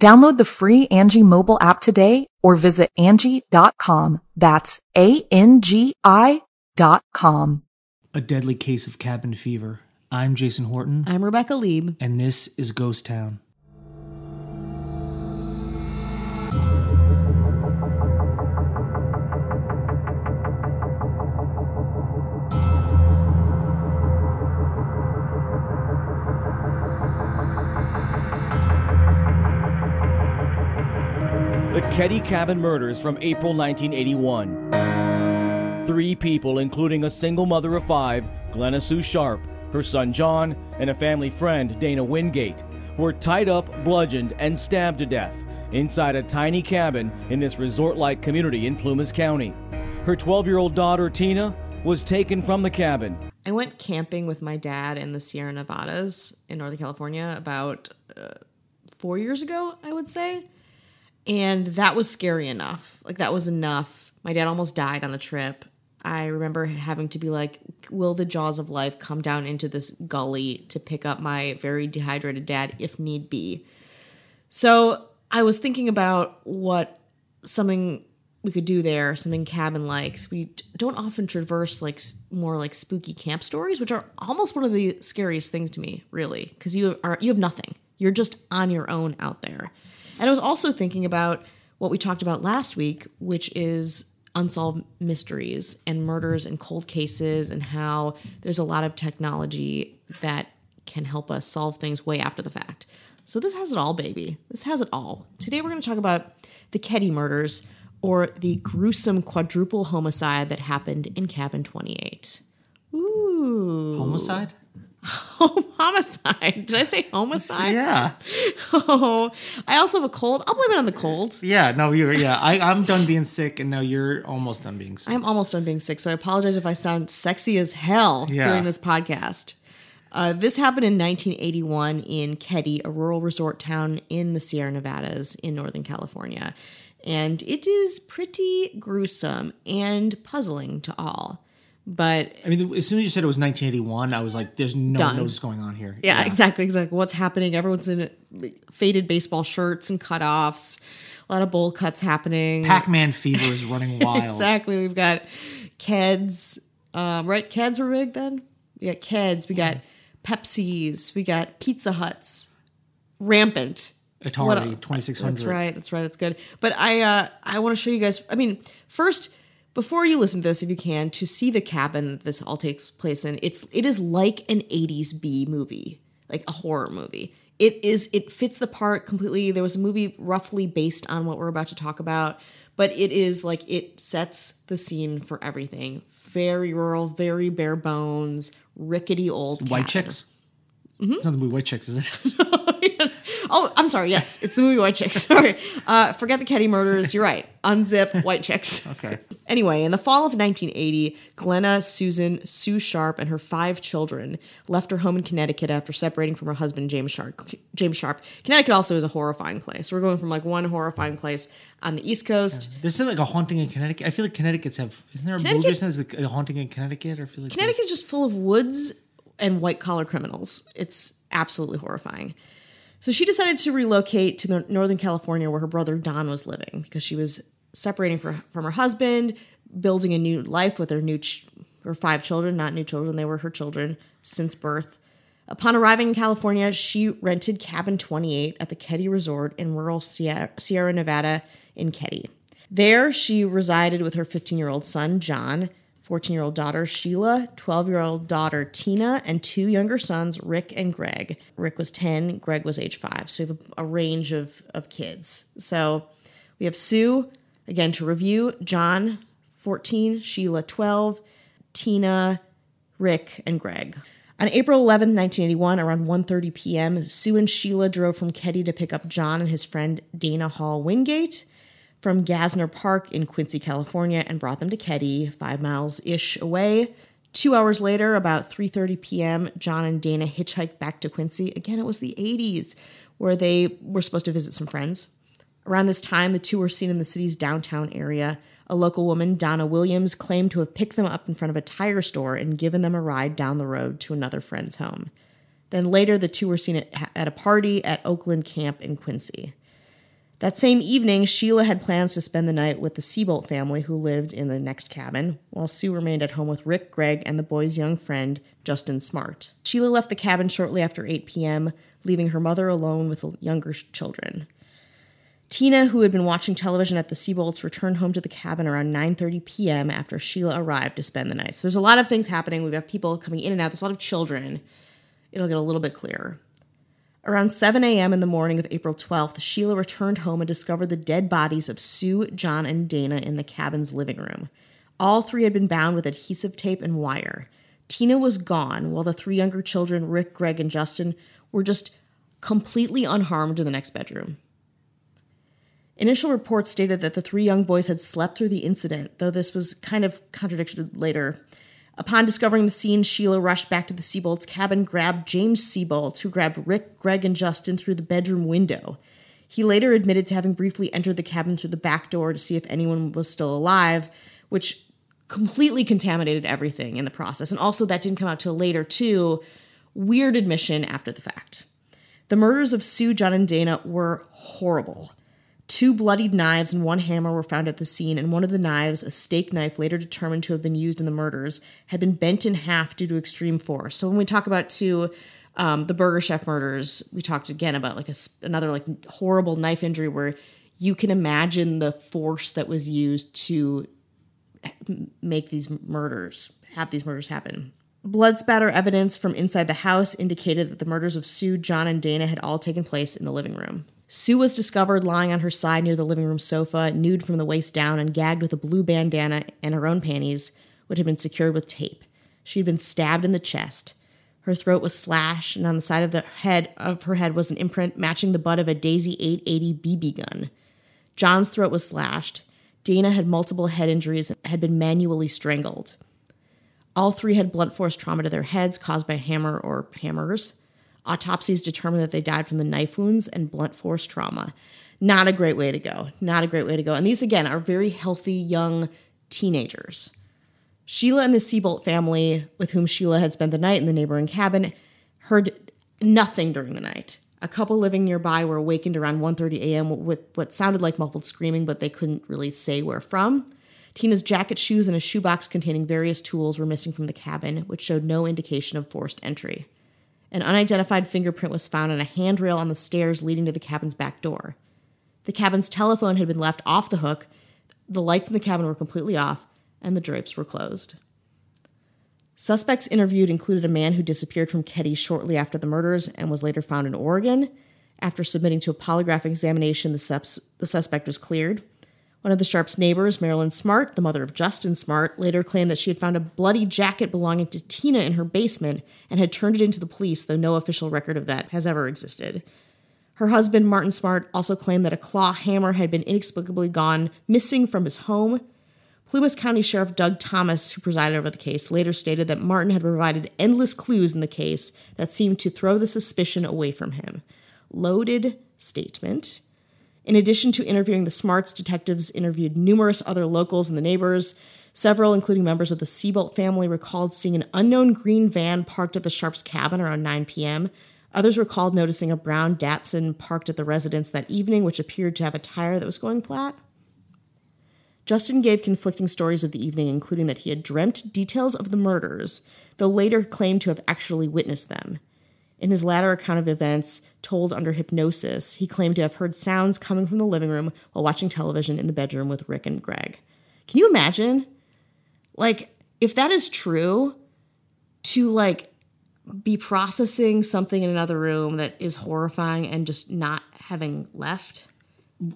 Download the free Angie mobile app today or visit Angie.com. That's A-N-G-I dot com. A deadly case of cabin fever. I'm Jason Horton, I'm Rebecca Leib. and this is Ghost Town. Keddie Cabin Murders from April 1981. Three people, including a single mother of five, Glenna Sue Sharp, her son John, and a family friend, Dana Wingate, were tied up, bludgeoned, and stabbed to death inside a tiny cabin in this resort like community in Plumas County. Her 12 year old daughter, Tina, was taken from the cabin. I went camping with my dad in the Sierra Nevadas in Northern California about uh, four years ago, I would say. And that was scary enough. Like, that was enough. My dad almost died on the trip. I remember having to be like, will the jaws of life come down into this gully to pick up my very dehydrated dad if need be? So I was thinking about what something we could do there, something cabin like. We don't often traverse like more like spooky camp stories, which are almost one of the scariest things to me, really, because you are you have nothing. You're just on your own out there. And I was also thinking about what we talked about last week, which is unsolved mysteries and murders and cold cases, and how there's a lot of technology that can help us solve things way after the fact. So this has it all, baby. This has it all. Today we're going to talk about the Keddie murders, or the gruesome quadruple homicide that happened in Cabin 28. Ooh. Homicide? homicide. Did I say homicide? Yeah. Oh, I also have a cold. I'll blame it on the cold. Yeah, no, you're, yeah. I, I'm done being sick, and now you're almost done being sick. I'm almost done being sick, so I apologize if I sound sexy as hell Yeah. during this podcast. Uh, this happened in 1981 in Keddie, a rural resort town in the Sierra Nevadas in Northern California. And it is pretty gruesome and puzzling to all. But I mean, as soon as you said it was 1981, I was like, there's no one knows what's going on here. Yeah, exactly, exactly. What's happening? Everyone's in faded baseball shirts and cutoffs. A lot of bowl cuts happening. Pac Man fever is running wild. exactly. We've got Keds. Um, right, Keds were big then. We got Keds. We got Pepsis. We got Pizza Huts. Rampant. Atari What- 2600. That's right. That's right. That's good. But I uh, I want to show you guys. I mean, first before you listen to this, if you can, to see the cabin that this all takes place in, it's it is like an '80s B movie, like a horror movie. It is. It fits the part completely. There was a movie roughly based on what we're about to talk about, but it is like it sets the scene for everything. Very rural, very bare bones, rickety old White cabin. Chicks? Mm-hmm. It's not the movie White Chicks, is it? Oh, I'm sorry. Yes, it's the movie White Chicks. Sorry. Uh, forget the Keddie murders. You're right. Unzip White Chicks. Okay. Anyway, in the fall of 1980, Glenna Susan Sue Sharp and her five children left her home in Connecticut after separating from her husband James Sharp. James Sharp. Connecticut also is a horrifying place. We're going from like one horrifying place on the East Coast. There's like a haunting in Connecticut. I feel like Connecticut's have. Isn't there a movie that says like a haunting in Connecticut? Or I feel like Connecticut's just full of woods and white collar criminals. It's absolutely horrifying. So she decided to relocate to Northern California where her brother Don was living because she was separating for, from her husband, building a new life with her new ch- her five children, not new children, they were her children since birth. Upon arriving in California, she rented Cabin 28 at the Keddie Resort in rural Sierra, Sierra Nevada in Keddie. There, she resided with her 15 year old son, John, 14 year old daughter Sheila, 12 year old daughter Tina, and two younger sons, Rick and Greg. Rick was 10, Greg was age five. So we have a, a range of, of kids. So we have Sue, again to review, John, 14, Sheila, 12, Tina, Rick, and Greg. On April 11, 1981, around 1:30 p.m., Sue and Sheila drove from Keddie to pick up John and his friend Dana Hall Wingate from Gansner Park in Quincy, California, and brought them to Keddie, five miles ish away. Two hours later, about 3:30 p.m., John and Dana hitchhiked back to Quincy. Again, it was the 80s, where they were supposed to visit some friends. Around this time, the two were seen in the city's downtown area. A local woman, Donna Williams, claimed to have picked them up in front of a tire store and given them a ride down the road to another friend's home. Then later, the two were seen at, at a party at Oakland Camp in Quincy. That same evening, Sheila had plans to spend the night with the Seabolt family who lived in the next cabin, while Sue remained at home with Rick, Greg, and the boy's young friend, Justin Smart. Sheila left the cabin shortly after 8 p.m., leaving her mother alone with the younger children. Tina, who had been watching television at the Seabolts, returned home to the cabin around 9:30 p.m. after Sheila arrived to spend the night. So there's a lot of things happening. We've got people coming in and out. There's a lot of children. It'll get a little bit clearer. Around 7 a.m. in the morning of April 12th, Sheila returned home and discovered the dead bodies of Sue, John, and Dana in the cabin's living room. All three had been bound with adhesive tape and wire. Tina was gone, while the three younger children, Rick, Greg, and Justin, were just completely unharmed in the next bedroom. Initial reports stated that the three young boys had slept through the incident, though this was kind of contradicted later. Upon discovering the scene, Sheila rushed back to the Seabolt's cabin, grabbed James Seabolt, who grabbed Rick, Greg, and Justin through the bedroom window. He later admitted to having briefly entered the cabin through the back door to see if anyone was still alive, which completely contaminated everything in the process. And also, that didn't come out till later, too. Weird admission after the fact. The murders of Sue, John, and Dana were horrible. Two bloodied knives and one hammer were found at the scene, and one of the knives, a steak knife later determined to have been used in the murders, had been bent in half due to extreme force. So when we talk about two, um, the Burger Chef murders, we talked again about like a, another like horrible knife injury where you can imagine the force that was used to make these murders, have these murders happen. Blood spatter evidence from inside the house indicated that the murders of Sue, John, and Dana had all taken place in the living room. Sue was discovered lying on her side near the living room sofa, nude from the waist down and gagged with a blue bandana and her own panties, which had been secured with tape. She had been stabbed in the chest. Her throat was slashed, and on the side of the head of her head was an imprint matching the butt of a Daisy 880 BB gun. John's throat was slashed. Dana had multiple head injuries and had been manually strangled. All three had blunt force trauma to their heads caused by hammer or hammers. Autopsies determined that they died from the knife wounds and blunt force trauma. Not a great way to go. Not a great way to go. And these, again, are very healthy young teenagers. Sheila and the Seabolt family, with whom Sheila had spent the night in the neighboring cabin, heard nothing during the night. A couple living nearby were awakened around 1:30 a.m. with what sounded like muffled screaming, but they couldn't really say where from. Tina's jacket, shoes, and a shoebox containing various tools were missing from the cabin, which showed no indication of forced entry. An unidentified fingerprint was found on a handrail on the stairs leading to the cabin's back door. The cabin's telephone had been left off the hook, the lights in the cabin were completely off, and the drapes were closed. Suspects interviewed included a man who disappeared from Keddie shortly after the murders and was later found in Oregon. After submitting to a polygraph examination, the, sus- the suspect was cleared. One of the Sharps' neighbors, Marilyn Smart, the mother of Justin Smart, later claimed that she had found a bloody jacket belonging to Tina in her basement and had turned it into the police, though no official record of that has ever existed. Her husband, Martin Smart, also claimed that a claw hammer had been inexplicably gone missing from his home. Plumas County Sheriff Doug Thomas, who presided over the case, later stated that Martin had provided endless clues in the case that seemed to throw the suspicion away from him. Loaded statement. In addition to interviewing the Smarts, detectives interviewed numerous other locals and the neighbors. Several, including members of the Seabolt family, recalled seeing an unknown green van parked at the Sharps' cabin around 9 p.m. Others recalled noticing a brown Datsun parked at the residence that evening, which appeared to have a tire that was going flat. Justin gave conflicting stories of the evening, including that he had dreamt details of the murders, though later claimed to have actually witnessed them. In his latter account of events, told under hypnosis, he claimed to have heard sounds coming from the living room while watching television in the bedroom with Rick and Greg. Can you imagine? Like, if that is true, to like be processing something in another room that is horrifying and just not having left.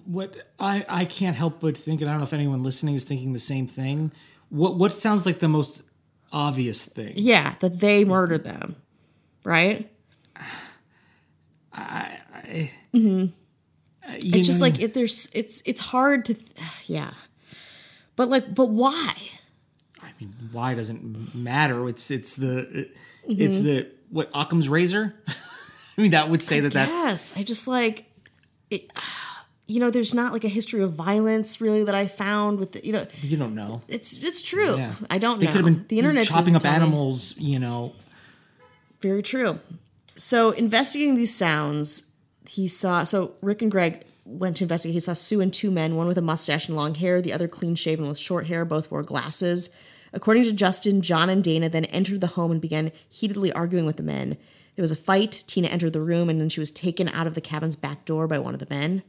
What I I can't help but think, and I don't know if anyone listening is thinking the same thing. What what sounds like the most obvious thing? Yeah, that they murdered them, right? You It's just like it, there's it's it's hard to, th- yeah, but like but why? I mean, why doesn't matter? It's it's the it's Mm-hmm. the what Occam's razor. I mean, that would say that that's Yes, I just like it. You know, there's not like a history of violence really that I found with the, you know. you don't know. It's it's true. Yeah. I don't They know. could have been the internet chopping up tell me. animals. You know, Very true. So investigating these sounds, he saw. So Rick and Greg went to investigate. He saw Sue and two men, one with a mustache and long hair, the other clean shaven with short hair. Both wore glasses. According to Justin, John and Dana then entered the home and began heatedly arguing with the men. There was a fight. Tina entered the room and then she was taken out of the cabin's back door by one of the men.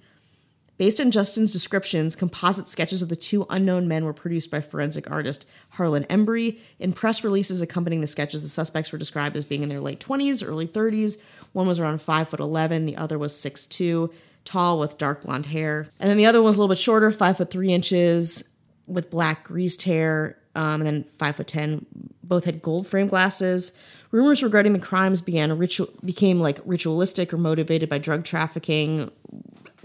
Based on Justin's descriptions, composite sketches of the two unknown men were produced by forensic artist Harlan Embry. In press releases accompanying the sketches, the suspects were described as being in their late 20s, early 30s. One was around 5 foot 11, the other was 6'2, tall with dark blonde hair. And then the other one was a little bit shorter, 5 foot 3 inches, with black greased hair, um, and then 5 foot 10. Both had gold frame glasses. Rumors regarding the crimes began ritual became like ritualistic or motivated by drug trafficking,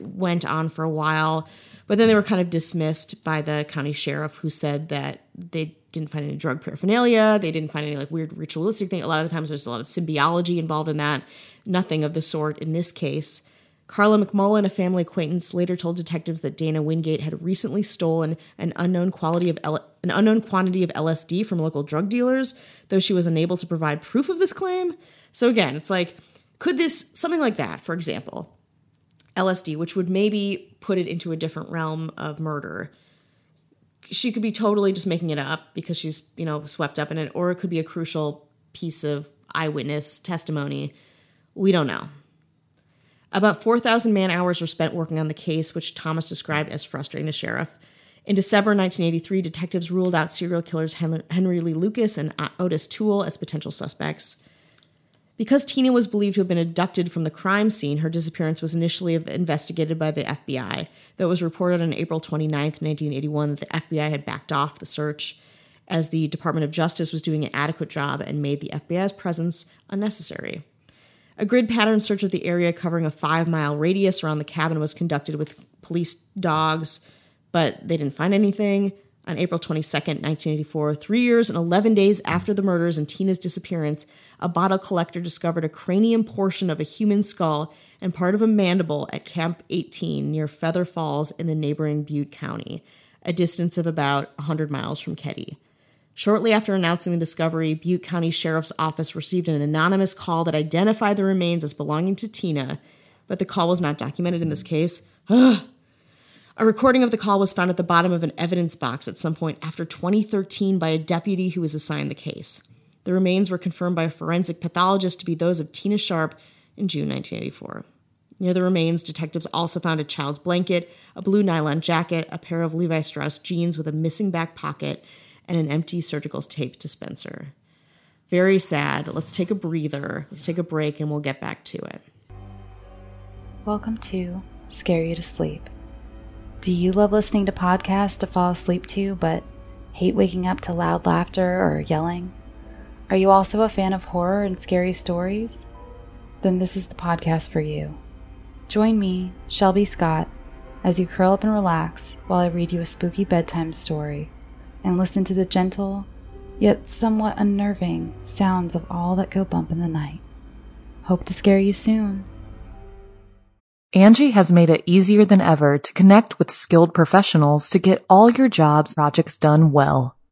went on for a while, but then they were kind of dismissed by the county sheriff who said that they didn't find any drug paraphernalia, they didn't find any like weird ritualistic thing. A lot of the times there's a lot of symbiology involved in that. Nothing of the sort in this case. Carla McMullen, a family acquaintance, later told detectives that Dana Wingate had recently stolen an unknown quality of L- an unknown quantity of LSD from local drug dealers, though she was unable to provide proof of this claim. So again, it's like, could this something like that, for example, LSD, which would maybe put it into a different realm of murder. She could be totally just making it up because she's, you know, swept up in it, or it could be a crucial piece of eyewitness testimony. We don't know. About 4,000 man hours were spent working on the case, which Thomas described as frustrating the sheriff. In December 1983, detectives ruled out serial killers Henry Lee Lucas and Otis Toole as potential suspects. Because Tina was believed to have been abducted from the crime scene, her disappearance was initially investigated by the FBI, though it was reported on April 29, 1981, that the FBI had backed off the search as the Department of Justice was doing an adequate job and made the FBI's presence unnecessary. A grid pattern search of the area covering a five mile radius around the cabin was conducted with police dogs, but they didn't find anything. On April 22nd, 1984, three years and 11 days after the murders and Tina's disappearance, a bottle collector discovered a cranium portion of a human skull and part of a mandible at Camp 18 near Feather Falls in the neighboring Butte County, a distance of about 100 miles from Keddie. Shortly after announcing the discovery, Butte County Sheriff's Office received an anonymous call that identified the remains as belonging to Tina, but the call was not documented in this case. Ugh. A recording of the call was found at the bottom of an evidence box at some point after 2013 by a deputy who was assigned the case. The remains were confirmed by a forensic pathologist to be those of Tina Sharp in June 1984. Near the remains, detectives also found a child's blanket, a blue nylon jacket, a pair of Levi Strauss jeans with a missing back pocket, and an empty surgical tape dispenser. Very sad. Let's take a breather. Let's take a break and we'll get back to it. Welcome to Scare You to Sleep. Do you love listening to podcasts to fall asleep to, but hate waking up to loud laughter or yelling? Are you also a fan of horror and scary stories? Then this is the podcast for you. Join me, Shelby Scott, as you curl up and relax while I read you a spooky bedtime story and listen to the gentle, yet somewhat unnerving sounds of all that go bump in the night. Hope to scare you soon. Angie has made it easier than ever to connect with skilled professionals to get all your jobs projects done well.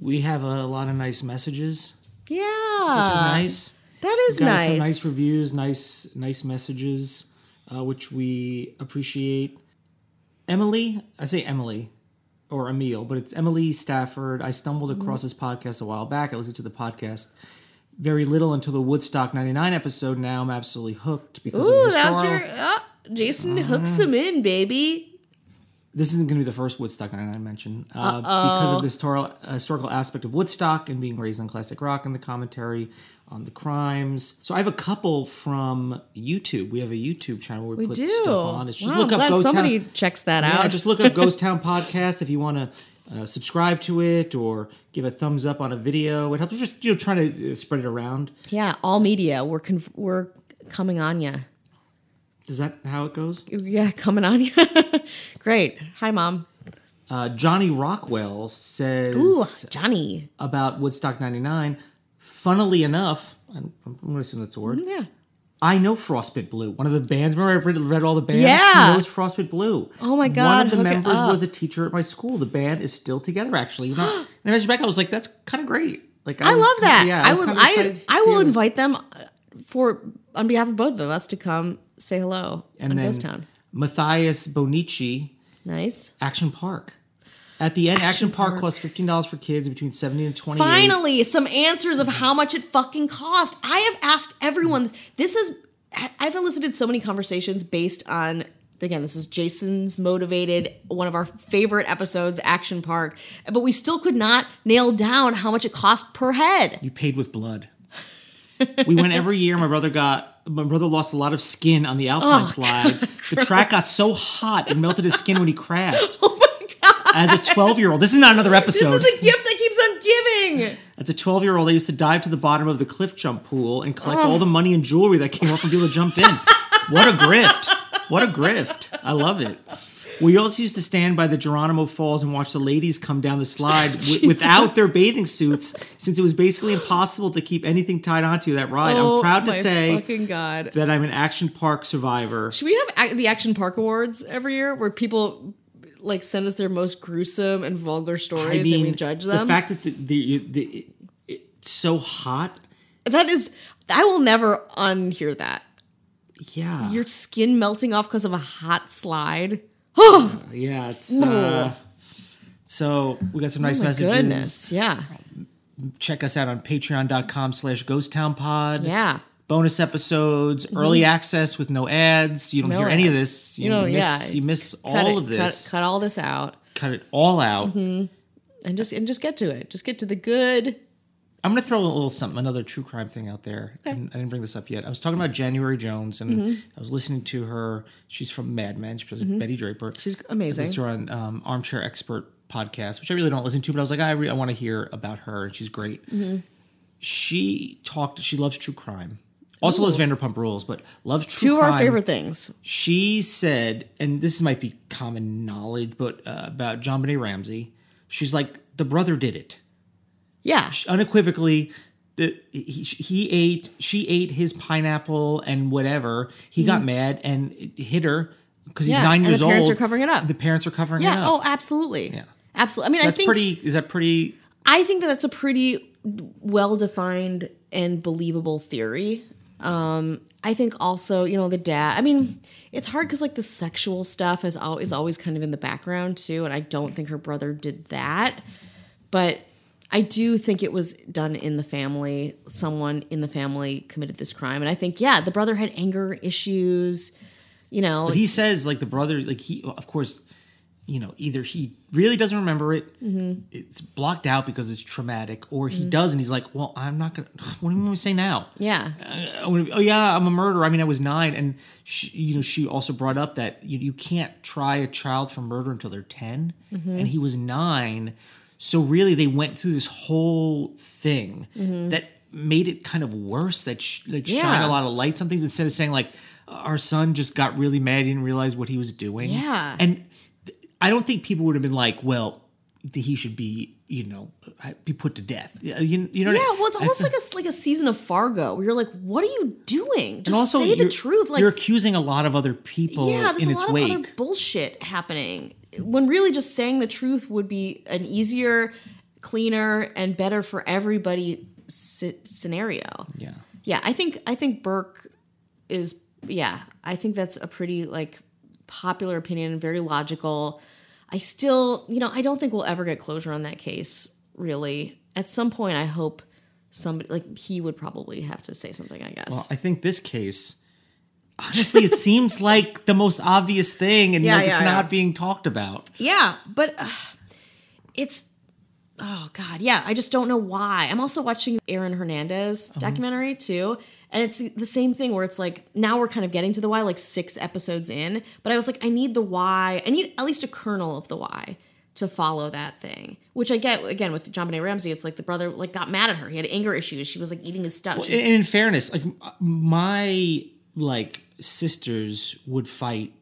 We have a lot of nice messages, Yeah. which is nice. That is nice. Some nice reviews, nice nice messages, uh, which we appreciate. Emily, I say Emily or Emil, but it's Emily Stafford. I stumbled Mm-hmm. across this podcast a while back. I listened to the podcast very little until the Woodstock 99 episode. Now I'm absolutely hooked because Ooh, of the that's your. Oh, Jason Uh-huh. hooks him in, baby. This isn't going to be the first Woodstock 99 mention uh, because of the historical, historical aspect of Woodstock and being raised on classic rock and the commentary on the crimes. So I have a couple from YouTube. We have a YouTube channel where we, We put do. stuff on. It's just wow, look I'm up Ghost somebody Town. checks that Yeah, out. just look up Ghost Town Podcast if you want to uh, subscribe to it or give a thumbs up on a video. It helps just you know trying to uh, spread it around. yeah, all media. We're conf- we're coming on you. Is that how it goes? Yeah, coming on. Great. Hi, mom. Uh, Johnny Rockwell says Ooh, Johnny. about Woodstock 99. Funnily enough, I'm, I'm going to assume that's a word. Yeah. I know Frostbit Blue. One of the bands. Remember, I read, read all the bands. Yeah. He knows Frostbit Blue. Oh my god! One of the members was a teacher at my school. The band is still together. Actually, you know. and I messaged back. I was like, "That's kind of great." Like, I was love kinda- that. Yeah, I was will. I I will invite them for on behalf of both of us to come say hello And on then Ghost Town. Matthias Bonici, Nice. Action Park. At the end, Action, Park, costs fifteen dollars for kids between seventy and twenty. Finally, some answers of how much it fucking cost. I have asked everyone this. This is I've elicited so many conversations based on again, this is Jason's motivated, one of our favorite episodes, Action Park. But we still could not nail down how much it cost per head. You paid with blood. we went every year. My brother got. My brother lost a lot of skin on the alpine oh, slide. The track got so hot it melted his skin when he crashed. Oh my god! As a twelve-year-old, this is not another episode. This is a gift that keeps on giving. As a twelve-year-old, I used to dive to the bottom of the cliff jump pool and collect oh. all the money and jewelry that came off from people who jumped in. What a grift! What a grift! I love it. We also used to stand by the Geronimo Falls and watch the ladies come down the slide w- without their bathing suits, since it was basically impossible to keep anything tied onto that ride. I'm oh proud to Oh say fucking god. that I'm an action park survivor. Should we have the Action Park Awards every year where people like send us their most gruesome and vulgar stories and we judge them? The fact that the, the, the, it's so hot, that is, I will never unhear that. yeah, Your skin melting off because of a hot slide. yeah. It's uh, so we got some nice Oh messages. goodness. Yeah. Check us out on Patreon.com/slash Ghost Town Pod. Yeah. bonus episodes, early access with no ads. You don't Mm-hmm. No hear any of this. You know, miss, yeah. You miss all it- of this. Cut, cut all this out Cut it all out. and just and just get to it. Just get to the good. I'm gonna throw a little something, another true crime thing out there. And I didn't bring this up yet. I was talking about January Jones, and Mm-hmm. I was listening to her. She's from Mad Men. She plays Betty Draper. She's amazing. to her on um, Armchair Expert podcast, which I really don't listen to, but I was like, I, re- I want to hear about her, and she's great. Mm-hmm. She talked. She loves true crime. Also loves Vanderpump Rules, but loves true Two of our favorite things. She said, and this might be common knowledge, but uh, about JonBenét Ramsey, she's like the brother did it Yeah. unequivocally. The, he, he ate, she ate his pineapple and whatever. He got mad and hit her because he's Mm-hmm. Yeah, nine and years old. the parents old. are covering it up. The parents are covering it Yeah. up. Oh, absolutely. Yeah. Absolutely. I mean, So I that's think pretty. Is that pretty? I think that that's a pretty well defined and believable theory. Um, I think also, you know, the dad. I mean, it's hard because like the sexual stuff is al- is always kind of in the background too, and I don't think her brother did that, but I do think it was done in the family. Someone in the family committed this crime, and I think yeah, the brother had anger issues. You know, But he says like the brother, like he, of course, you know, either he really doesn't remember it, Mm-hmm. it's blocked out because it's traumatic, or he does and he's like, well, I'm not gonna. What do you want me to say now? yeah, be- oh yeah, I'm a murderer. I mean, I was nine, and she, you know, she also brought up that you, you can't try a child for murder until they're 10 Mm-hmm. and he was nine. So really, they went through this whole thing that made it kind of worse. That sh- like shine Mm-hmm. A lot of lights on things instead of saying like our son just got really mad, he didn't realize what he was doing. Yeah. and th- I don't think people would have been like, well, he should be, you know, uh, be put to death. You, you know, what I- Yeah, well, it's almost like a like a season of Fargo where you're like, what are you doing? Just also say the truth. Like, you're accusing a lot of other people yeah, there's in a its lot wake. of other bullshit happening. When really just saying the truth would be an easier, cleaner, and better for everybody scenario. yeah. Yeah, I think I think Burke is yeah, I think that's a pretty like popular opinion, very logical. I still, you know, I don't think we'll ever get closure on that case, really. At some point I hope somebody like he would probably have to say something, I guess. Well, I think this case, honestly, it seems like the most obvious thing, and Yeah, like, it's yeah, not being talked about. Yeah, but uh, it's oh god, yeah. I just don't know why. I'm also watching Aaron Hernandez documentary too, and it's the same thing where it's like now we're kind of getting to the why, like six episodes in. But I was like, I need the why. I need at least a kernel of the why to follow that thing. Which I get again with JonBenét Ramsey. It's like the brother like got mad at her. He had anger issues. She was like eating his stuff. And in fairness, like my like sisters would fight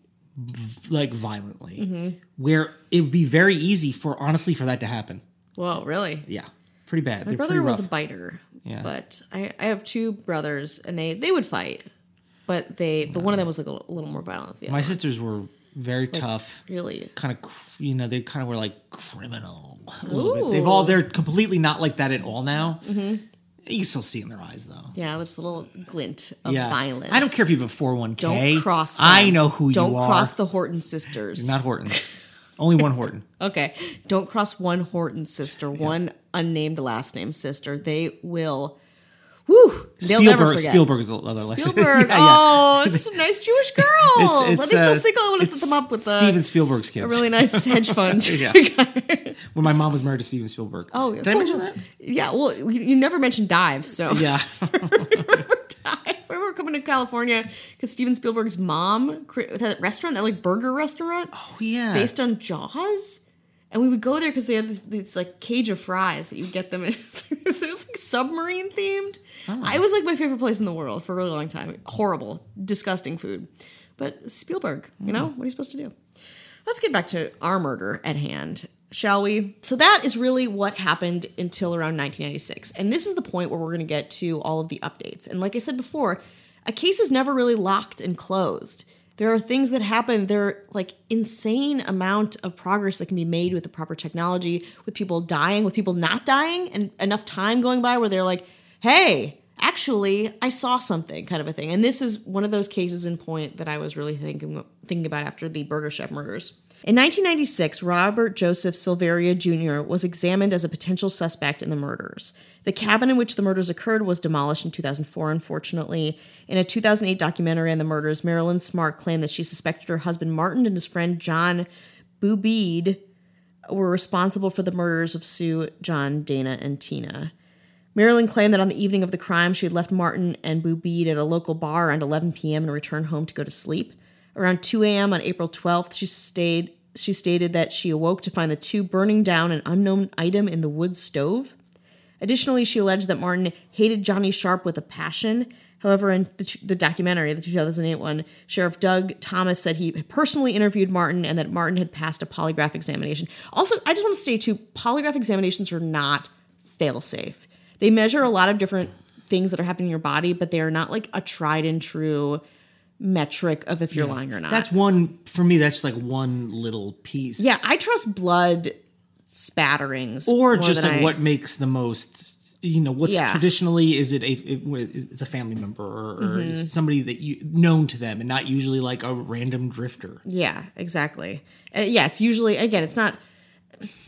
like violently, Mm-hmm. where it would be very easy for honestly for that to happen. Whoa, really? Yeah, pretty bad. My They're brother was a biter. Yeah. But I, I have two brothers and they they would fight. But they but one of them was like a little, a little more violent My other. sisters were very tough. Really? Kind of, you know, they kind of were like criminal a little bit. They've all they're completely not like that at all now. Mm-hmm. You can still see it in their eyes though. Yeah, just a little glint of yeah, violence. I don't care if you have a four hundred one k. Don't cross them. I know who Don't you are. Don't cross the Horton sisters. Not Horton. Only one Horton. okay. Don't cross one Horton sister, one unnamed last name sister. They will Woo! Spielberg. Spielberg is the other lesson. Spielberg. Yeah, yeah. Oh, it's some nice Jewish girls. It's, it's, least uh, I'll single. I want to set them up with a, Steven Spielberg's kids. a really nice hedge fund. Yeah. when my mom was married to Steven Spielberg. Oh, did I mention that? Yeah. Well, you never mentioned dive, so Yeah. I remember coming to California because Steven Spielberg's mom that restaurant, that like burger restaurant, Oh yeah. based on Jaws. And we would go there because they had this, this like cage of fries that you get them. And it was, like, it was like submarine themed. Oh. It was like my favorite place in the world for a really long time. Horrible, disgusting food. But Spielberg, you know, mm. what are you supposed to do? Let's get back to our murder at hand, shall we? So that is really what happened until around 1996. And this is the point where we're going to get to all of the updates. And like I said before, a case is never really locked and closed. There are things that happen. There are like insane amount of progress that can be made with the proper technology, with people dying, with people not dying, and enough time going by where they're like, hey, actually, I saw something, kind of a thing. And this is one of those cases in point that I was really thinking thinking about after the Burger Chef murders. In 1996, Robert Joseph Silveria Jr. was examined as a potential suspect in the murders. The cabin in which the murders occurred was demolished in 2004, unfortunately. In a 2008 documentary on the murders, Marilyn Smart claimed that she suspected her husband Martin and his friend John Boubede were responsible for the murders of Sue, John, Dana, and Tina. Marilyn claimed that on the evening of the crime, she had left Martin and Boubede at a local bar around 11 p.m. and returned home to go to sleep. Around 2 a.m. on April 12th, she stayed. She stated that she awoke to find the two burning down an unknown item in the wood stove. Additionally, she alleged that Martin hated Johnny Sharp with a passion. However, in the, the documentary, the 2008 one, Sheriff Doug Thomas said he personally interviewed Martin and that Martin had passed a polygraph examination. Also, I just want to say too, polygraph examinations are not fail-safe. They measure a lot of different things that are happening in your body, but they are not like a tried and true metric of if you're lying or not. That's one for me. That's just like one little piece. yeah, I trust blood spatterings or just like I- what makes the most. You know, what's Yeah. traditionally is it a it's a family member or, or Mm-hmm. is somebody that you known to them and not usually like a random drifter. Yeah, exactly. Uh, yeah, it's usually again, it's not.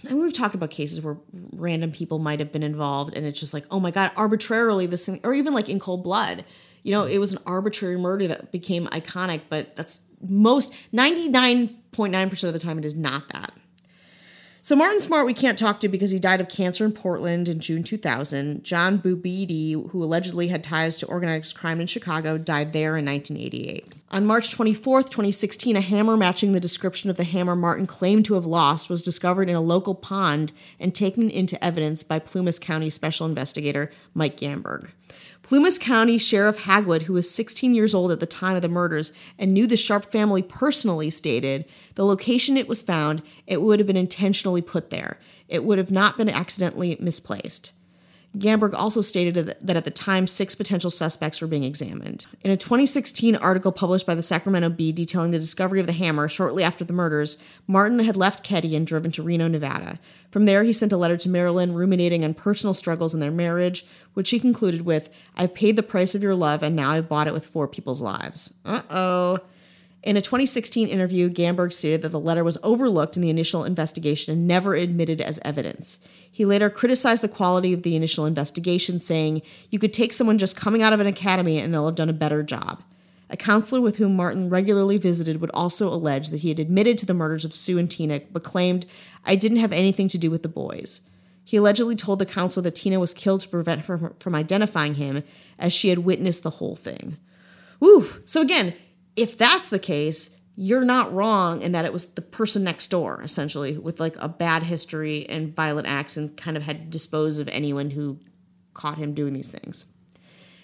And we've talked about cases where random people might have been involved, and it's just like, oh my god, arbitrarily this thing, or even like in cold blood. You know, it was an arbitrary murder that became iconic, but that's most ninety nine point nine percent of the time it is not that. So Martin Smart we can't talk to because he died of cancer in Portland in June 2000. John Boubede, who allegedly had ties to organized crime in Chicago, died there in 1988. On March 24th, 2016, a hammer matching the description of the hammer Martin claimed to have lost was discovered in a local pond and taken into evidence by Plumas County Special Investigator Mike Gamberg. Plumas County Sheriff Hagwood, who was 16 years old at the time of the murders and knew the Sharp family personally, stated the location it was found, it would have been intentionally put there. It would have not been accidentally misplaced. Gamberg also stated that at the time, six potential suspects were being examined. In a 2016 article published by the Sacramento Bee detailing the discovery of the hammer shortly after the murders, Martin had left Keddie and driven to Reno, Nevada. From there, he sent a letter to Marilyn ruminating on personal struggles in their marriage, which he concluded with I've paid the price of your love, and now I've bought it with four people's lives. Uh oh. In a 2016 interview, Gamberg stated that the letter was overlooked in the initial investigation and never admitted as evidence. He later criticized the quality of the initial investigation, saying, You could take someone just coming out of an academy and they'll have done a better job. A counselor with whom Martin regularly visited would also allege that he had admitted to the murders of Sue and Tina, but claimed, I didn't have anything to do with the boys. He allegedly told the counselor that Tina was killed to prevent her from identifying him, as she had witnessed the whole thing. Woo! So again, if that's the case, you're not wrong in that it was the person next door, essentially, with like a bad history and violent acts and kind of had to dispose of anyone who caught him doing these things.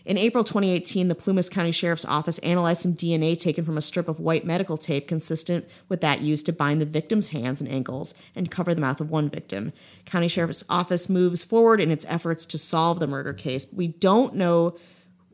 In April 2018, the Plumas County Sheriff's Office analyzed some DNA taken from a strip of white medical tape consistent with that used to bind the victim's hands and ankles and cover the mouth of one victim. County Sheriff's Office moves forward in its efforts to solve the murder case. We don't know,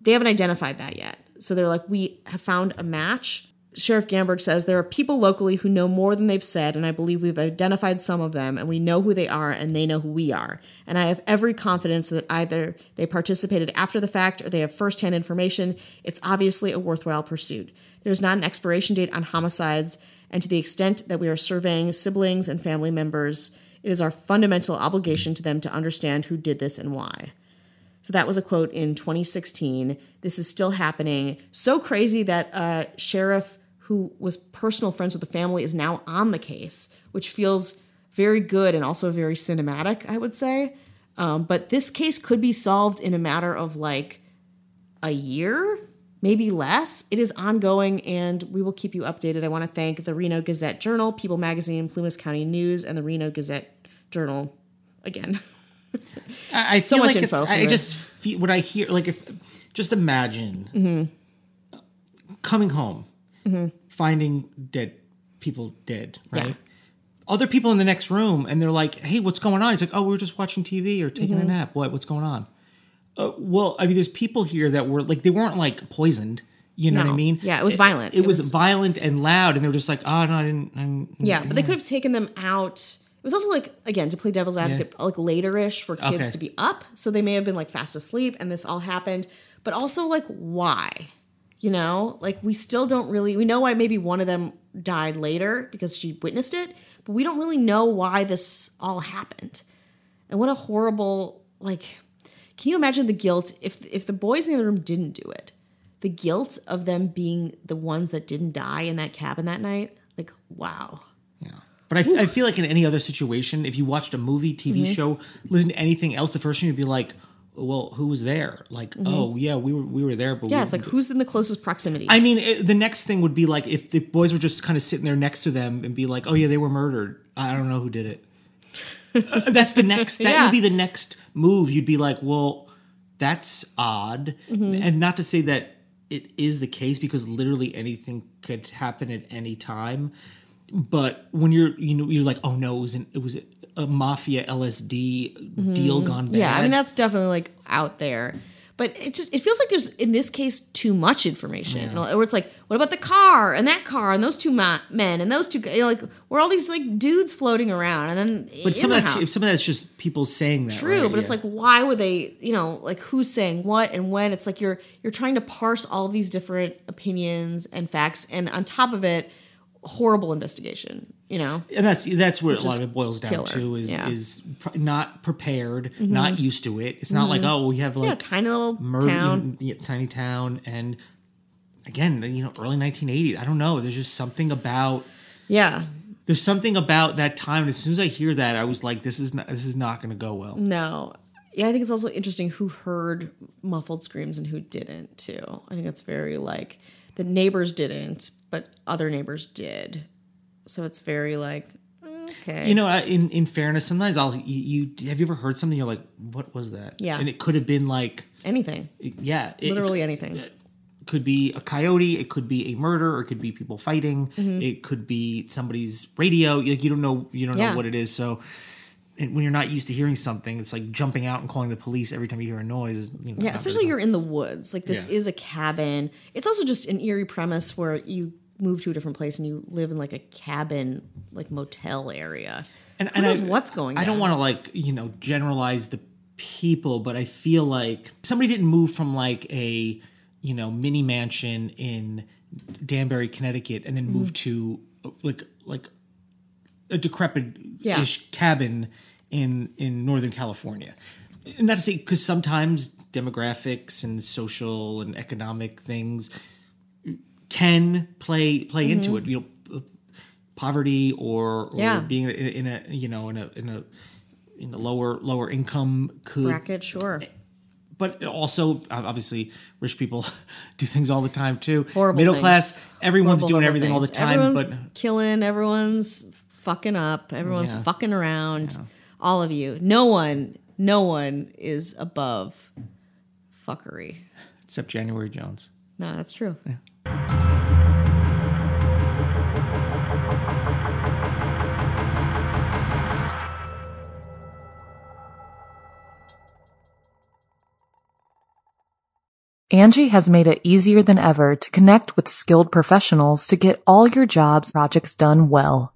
they haven't identified that yet. So they're like, we have found a match Sheriff Gamberg says there are people locally who know more than they've said, and I believe we've identified some of them, and we know who they are, and they know who we are. And I have every confidence that either they participated after the fact or they have firsthand information. It's obviously a worthwhile pursuit. There's not an expiration date on homicides, and to the extent that we are surveying siblings and family members, it is our fundamental obligation to them to understand who did this and why. So that was a quote in 2016. This is still happening. So crazy that uh, Sheriff who was personal friends with the family, is now on the case, which feels very good and also very cinematic, I would say. Um, but this case could be solved in a matter of like a year, maybe less. It is ongoing, and we will keep you updated. I want to thank the Reno Gazette Journal, People Magazine, Plumas County News, and the Reno Gazette Journal again. I, I So much like info I you. just feel what I hear like if just imagine Mm-hmm. coming home, finding dead people dead, right? Other people in the next room, and they're like, "Hey, what's going on?" He's like, "Oh, we were just watching TV or taking Mm-hmm. a nap. What? What's going on?" Uh, well, I mean, there's people here that were like, they weren't like poisoned. You know what I mean? Yeah, it was violent. It, It was, was- violent and loud, and they were just like, "Oh no, I didn't." I didn't Yeah, but they could have taken them out. It was also like again to play devil's advocate, like later-ish for kids Okay. to be up, so they may have been like fast asleep, and this all happened. But also like why, you know, like we still don't really we know why maybe one of them died later because she witnessed it, but we don't really know why this all happened. And what a horrible like. Can you imagine the guilt if if the boys in the other room didn't do it? The guilt of them being the ones that didn't die in that cabin that night. Like wow. Yeah. But I, I feel like in any other situation, if you watched a movie, TV Mm-hmm. show, listen to anything else, the first thing you'd be like, well, who was there? Like, oh yeah, we were we were there, but Mm-hmm. Yeah, we, it's like who's in the closest proximity. I mean, it, the next thing would be like if the boys were just kind of sitting there next to them and be like, oh yeah, they were murdered. I don't know who did it. Uh, that's the next. That Yeah. would be the next move. You'd be like, well, that's odd, Mm-hmm. and not to say that it is the case because literally anything could happen at any time. But when you're, you know, you're like, oh no, it was an, it was a mafia LSD deal gone bad. Mm-hmm. yeah, I mean that's definitely like out there. But it just it feels like there's in this case too much information. Know, Where it's like, what about the car and that car and those two ma- men and those two you know, like where all these like dudes floating around and then but some the of that's house. some of that's just people saying that. true right? but it's like why would they you know like who's saying what and when it's like you're you're trying to parse all these different opinions and facts and on top of it horrible investigation you know and that's that's where a lot of it boils down killer. to is Yeah. is pr- not prepared, not used to it. It's not like oh we have Mm-hmm. yeah like tiny little murder, town tiny town, and again you know early 1980s. I don't know. There's just something about yeah there's something about that time. And as soon as I hear that, I was like this is not this is not going to go well. No. Yeah, I think it's also interesting who heard muffled screams and who didn't too. I think that's very like The neighbors didn't, but other neighbors did. So it's very like okay. You know, I- in in fairness, sometimes I'll you, you have you ever heard something you're like, what was that? Yeah. and it could have been like, anything. yeah, it Literally anything. could be a coyote, it could be a murder, or it could be people fighting, Mm-hmm. it could be somebody's radio. Like you don't know, you don't Yeah. know what it is. So, when you're not used to hearing something, it's like jumping out and calling the police every time you hear a noise. You know, Yeah, especially you're in the woods. Like this Yeah. is a cabin. It's also just an eerie premise where you move to a different place and you live in like a cabin, like motel area. And, Who knows what's going I don't want to like you know generalize the people, but I feel like somebody didn't move from like a you know mini mansion in Danbury, Connecticut, and then mm-hmm. move to like like a decrepit Yeah. ish cabin in in Northern California. And not to say because sometimes demographics and social and economic things can play play into it. You know, poverty or, or Mm-hmm. Yeah. being in, in a you know in a in a in a lower lower income could Bracket, sure. but also obviously rich people do things all the time too Horrible middle things. class everyone's Horrible, doing everything all the time Everyone's but killing, everyone's fucking up, everyone's Yeah. fucking around. All of you. No one, no one is above fuckery. except January Jones No, that's true. Angi has made it easier than ever to connect with skilled professionals to get all your jobs projects done well.